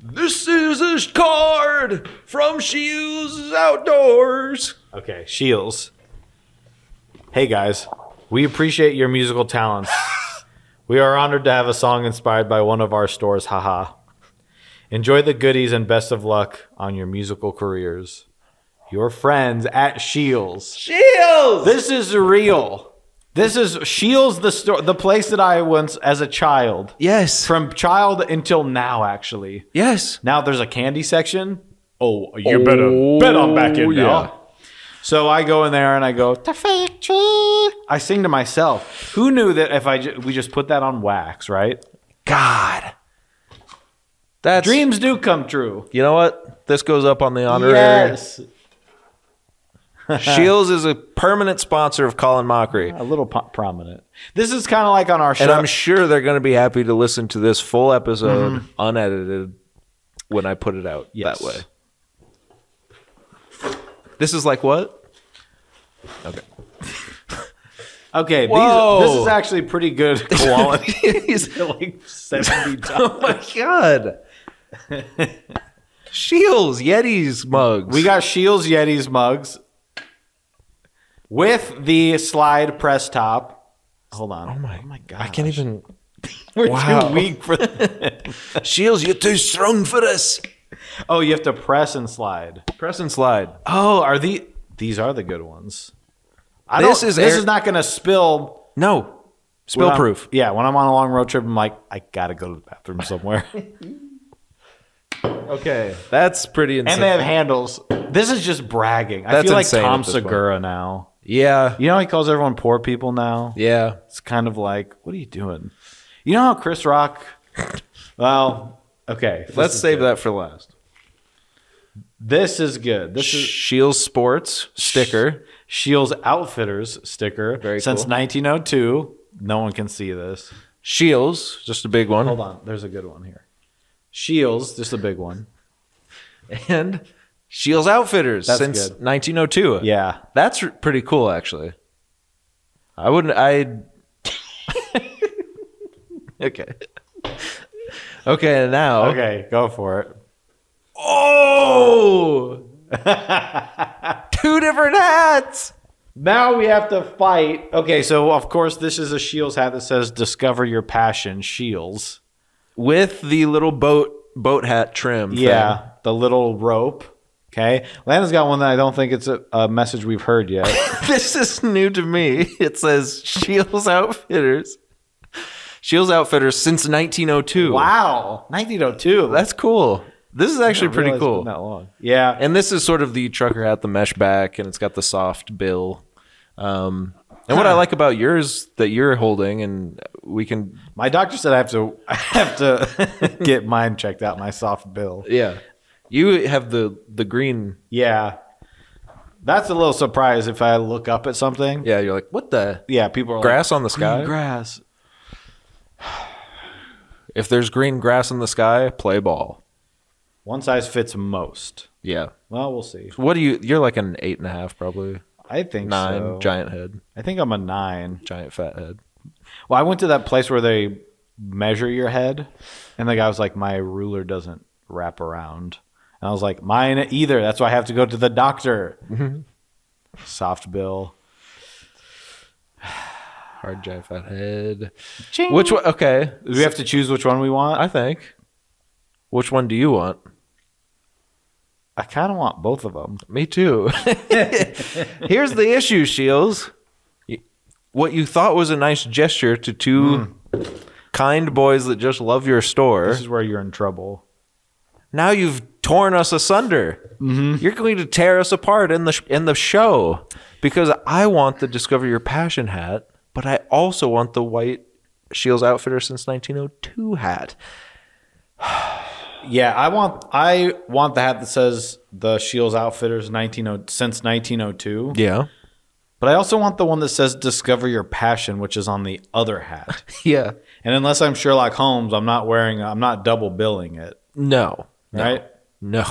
This is a card from Scheels Outdoors. Okay, Scheels. Hey guys, we appreciate your musical talents. we are honored to have a song inspired by one of our stores. Haha. Enjoy the goodies and best of luck on your musical careers. Your friends at Scheels. Scheels. This is real. This is Scheels, the store, the place that I once as a child. Yes. From child until now, actually. Yes. Now there's a candy section. Oh, you better oh, bet I'm back in yeah. now. So I go in there and I go, the fake tree. I sing to myself. Who knew that if I ju- we just put that on wax, right? God. That's Dreams do come true. You know what? This goes up on the honorary. Yes. Scheels is a permanent sponsor of Call in Mockery. A little po- prominent. This is kind of like on our show. And I'm sure they're going to be happy to listen to this full episode Mhm. unedited when I put it out Yes. that way. This is like what? Okay. okay, these, Whoa. this is actually pretty good quality. like 70 oh my god. Scheels, Yetis mugs. We got Scheels Yetis mugs with the slide press top. Hold on. Oh my, oh my god. I can't even. We're Wow. too weak for that. Scheels, you're too strong for this. Oh, you have to press and slide. Press and slide. Oh, are the these are the good ones? I This is this air- is not going to spill. No. Spill proof. Yeah, when I'm on a long road trip, I'm like, I gotta go to the bathroom somewhere. Okay. That's pretty insane. and they have handles. This is just bragging. I That's feel like insane Tom at this point. Segura now. yeah. You know how he calls everyone poor people now? Yeah. It's kind of like, what are you doing? You know how Chris Rock? Well, okay. Let's save good. that for last. This is good. This is Scheels Sports sticker. Scheels Outfitters sticker. Very Since cool. 1902, no one can see this. Scheels, just a big one. Hold on, there's a good one here. Scheels, just a big one. And Scheels Outfitters That's since good. 1902. Yeah. That's r- pretty cool, actually. I wouldn't. I. okay. Okay. Now. Okay, go for it. Oh. Two different hats. Now we have to fight. Okay, so of course this is a Scheels hat that says "Discover Your Passion." Scheels. with the little boat boat hat trim. thing. Yeah, the little rope. Okay, Lana's got one that I don't think it's a, a message we've heard yet. this is new to me. It says Scheels Outfitters. Scheels Outfitters since 1902. wow, 1902. That's cool. This is actually pretty cool. that long. Yeah, And this is sort of the trucker hat, the mesh back, and it's got the soft bill. Um, and what I like about yours that you're holding, and we can, my doctor said I have to I have to get mine checked out. My soft bill. yeah, you have the the green. Yeah, that's a little surprise if I look up at something. Yeah, you're like, what the Yeah, people are grass like, on the sky? "Green grass. If there's green grass in the sky, play ball. One size fits most. Yeah. Well, we'll see. What do you? You're like an eight and a half, probably I think nine. so. Giant head, I think I'm a nine. giant fat head. Well, I went to that place where they measure your head, and the guy was like, "My ruler doesn't wrap around," and I was like, "Mine either." That's why I have to go to the doctor. Mm-hmm. Soft bill. Hard giant fat head. Ching. Which one? Okay, Do we have to choose which one we want? I think. Which one do you want? I kind of want both of them. Me too. Here's the issue, Scheels. What you thought was a nice gesture to two hmm. kind boys that just love your store. This is where you're in trouble. now you've torn us asunder. Mm-hmm. You're going to tear us apart in the sh- in the show because I want the Discover Your Passion hat, but I also want the white Scheels Outfitter since 1902 hat. Yeah, I want I want the hat that says the Scheels Outfitters 19 since 1902. Yeah. But I also want the one that says "Discover Your Passion," which is on the other hat. Yeah. and unless I'm Sherlock Holmes, I'm not wearing. I'm not double billing it. No. Right? No.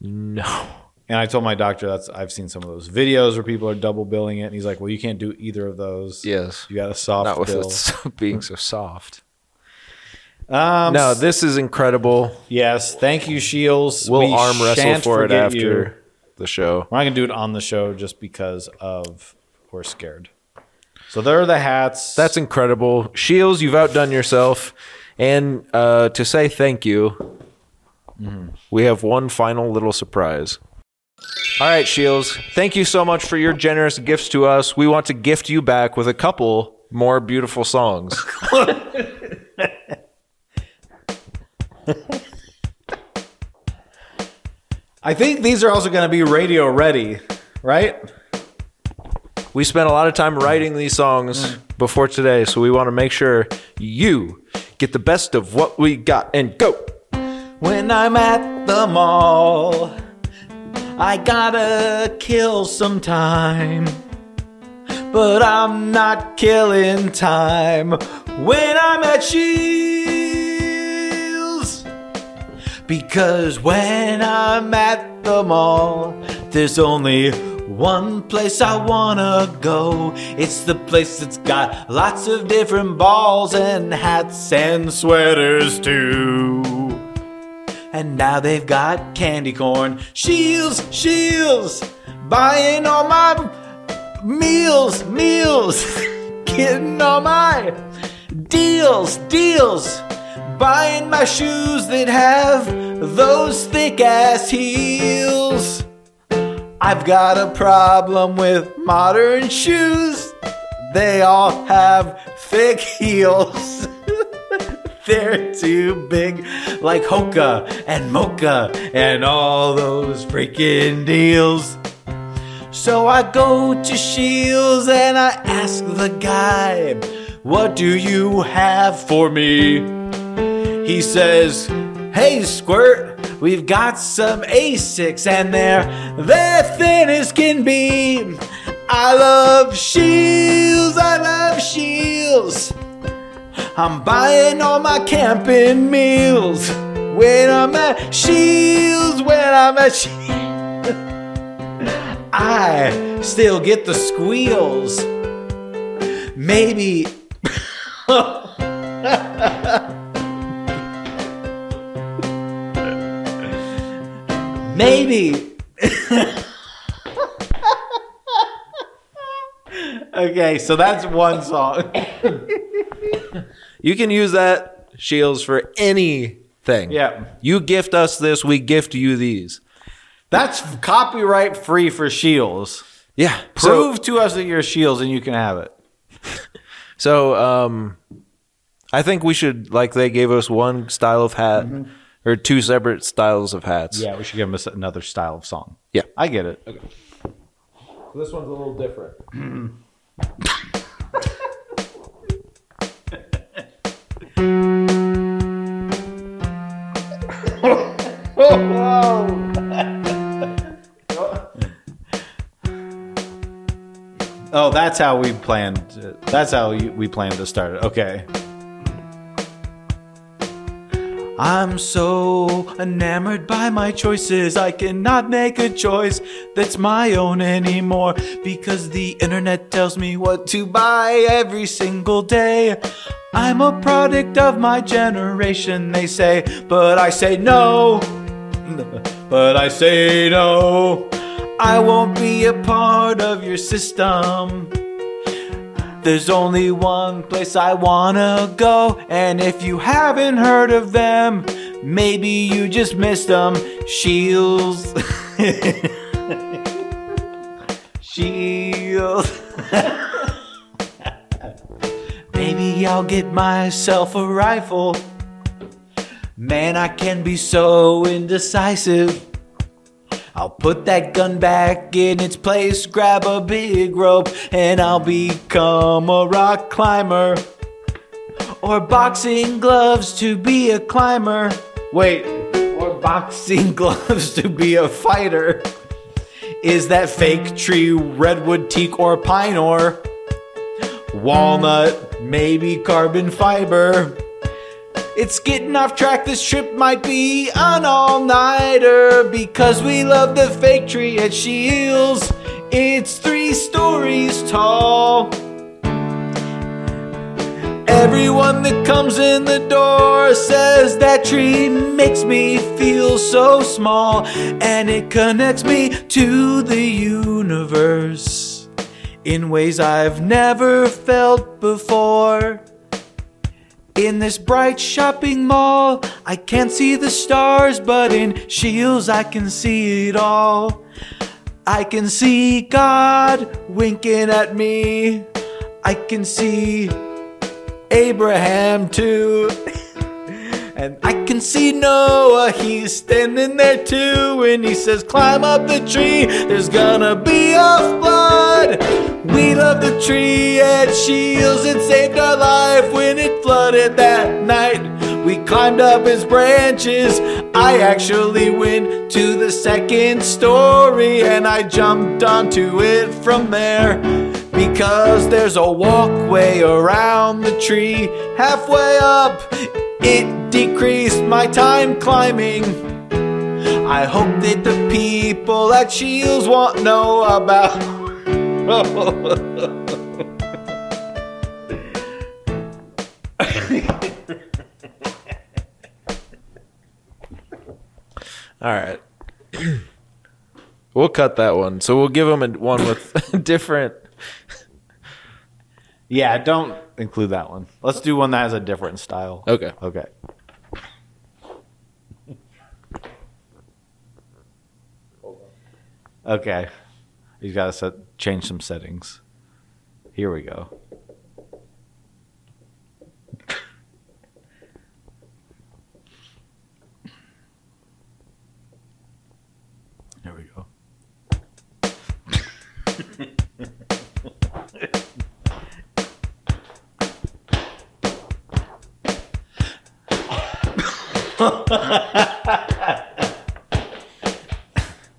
No. And I told my doctor that's I've seen some of those videos where people are double billing it, and he's like, "Well, you can't do either of those. Yes. you got a soft Not with bill." it being so soft. Um, No, this is incredible. yes, thank you, Scheels. We'll We arm wrestle for it after you. the show. We're not gonna do it on the show just because of we're scared. So there are the hats. That's incredible. Scheels, you've outdone yourself. And uh, to say thank you, we have one final little surprise. All right, Scheels, thank you so much for your generous gifts to us. We want to gift you back with a couple more beautiful songs. I think these are also gonna be radio ready, right? We spent a lot of time writing these songs mm. before today, so we want to make sure you get the best of what we got and go. When I'm at the mall, I gotta kill some time. But I'm not killing time when I'm at Scheels. Because when I'm at the mall, there's only one place I wanna go. It's the place that's got lots of different balls and hats and sweaters too. And now they've got candy corn. Scheels, Scheels, buying all my meals, meals, getting all my deals, deals, buying my shoes that have those thick ass heels. I've got a problem with modern shoes. They all have thick heels. They're too big, like Hoka and Mocha and all those freaking deals. So I go to Scheels and I ask the guy, What do you have for me? He says, Hey, Squirt, we've got some Asics and they're, they're thin as can be. I love Scheels, I love Scheels. I'm buying all my camping meals when I'm at Scheels, when I'm at Scheels. I still get the squeals. Maybe. Maybe. okay, so that's one song. You can use that, Scheels, for anything. Yeah. You gift us this, we gift you these. That's copyright free for Scheels. Yeah. Prove to us that you're Scheels and you can have it. So, um, I think we should, like they gave us one style of hat or two separate styles of hats. Yeah, we should give them another style of song. Yeah. I get it. Okay. This one's a little different. Oh. oh, that's how we planned. That's how we planned to start it. Okay. I'm so enamored by my choices, I cannot make a choice that's my own anymore because the internet tells me what to buy every single day. I'm a product of my generation, they say, but I say no. But I say no. I won't be a part of your system. There's only one place I wanna go, and if you haven't heard of them, maybe you just missed them. Scheels. Scheels. maybe I'll get myself a rifle. Man, I can be so indecisive. I'll put that gun back in its place, grab a big rope, and I'll become a rock climber. Or boxing gloves to be a climber. Wait, or boxing gloves to be a fighter. Is that fake tree, redwood, teak, or pine or walnut, maybe carbon fiber? It's getting off track. This trip might be an all nighter because we love the fake tree at Scheels. It's three stories tall. Everyone that comes in the door says that tree makes me feel so small and it connects me to the universe in ways I've never felt before. In this bright shopping mall, I can't see the stars, but in Scheels I can see it all. I can see God winking at me. I can see Abraham too. And I can see Noah, he's standing there too. And he says, Climb up the tree, there's gonna be a flood. We love the tree at Scheels, it saved our life when it flooded that night. We climbed up its branches. I actually went to the second story and I jumped onto it from there. Because there's a walkway around the tree. Halfway up, it decreased my time climbing. I hope that the people at Scheels won't know about. All right. we'll cut that one. So we'll give them a, one with different. Yeah, don't include that one. Let's do one that has a different style. Okay. Okay. Okay. You gotta set change some settings. Here we go.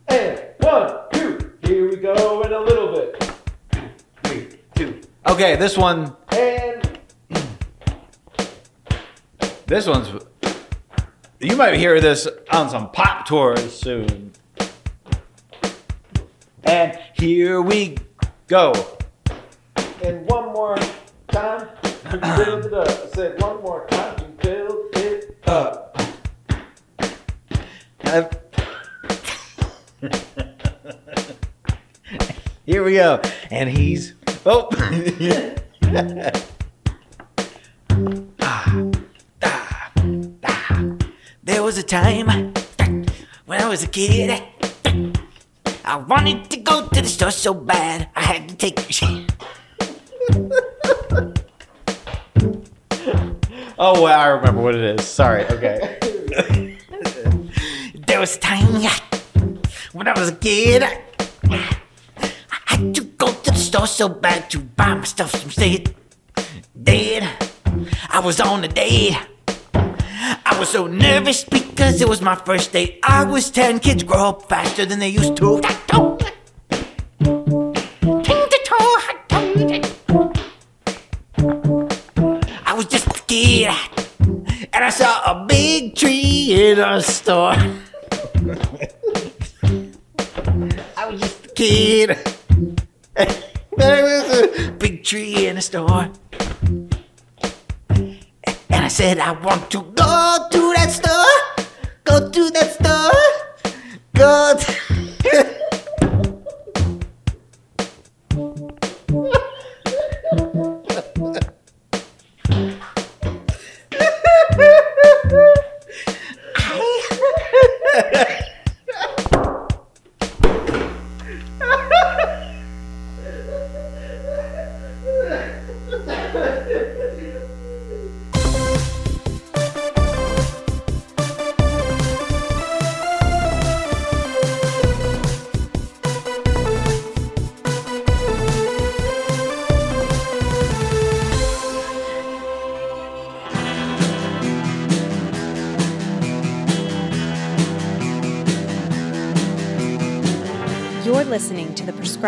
and one, two. Here we go in a little bit. Three, two. Okay, this one. And this one's. You might hear this on some pop tours soon. And here we go. And one more time, you build it. I said one Here we go. And he's oh. There was a time when I was a kid. I wanted to go to the store so bad I had to take Oh well, I remember what it is. Sorry, okay. there was a time when I was a kid. So bad to buy my stuff State. Dead. I was on a date. I was so nervous because it was my first date. I was 10 kids grow up faster than they used to. I was just kid and I saw a big tree in a store. I want to go to that store. Go to that store. Go to.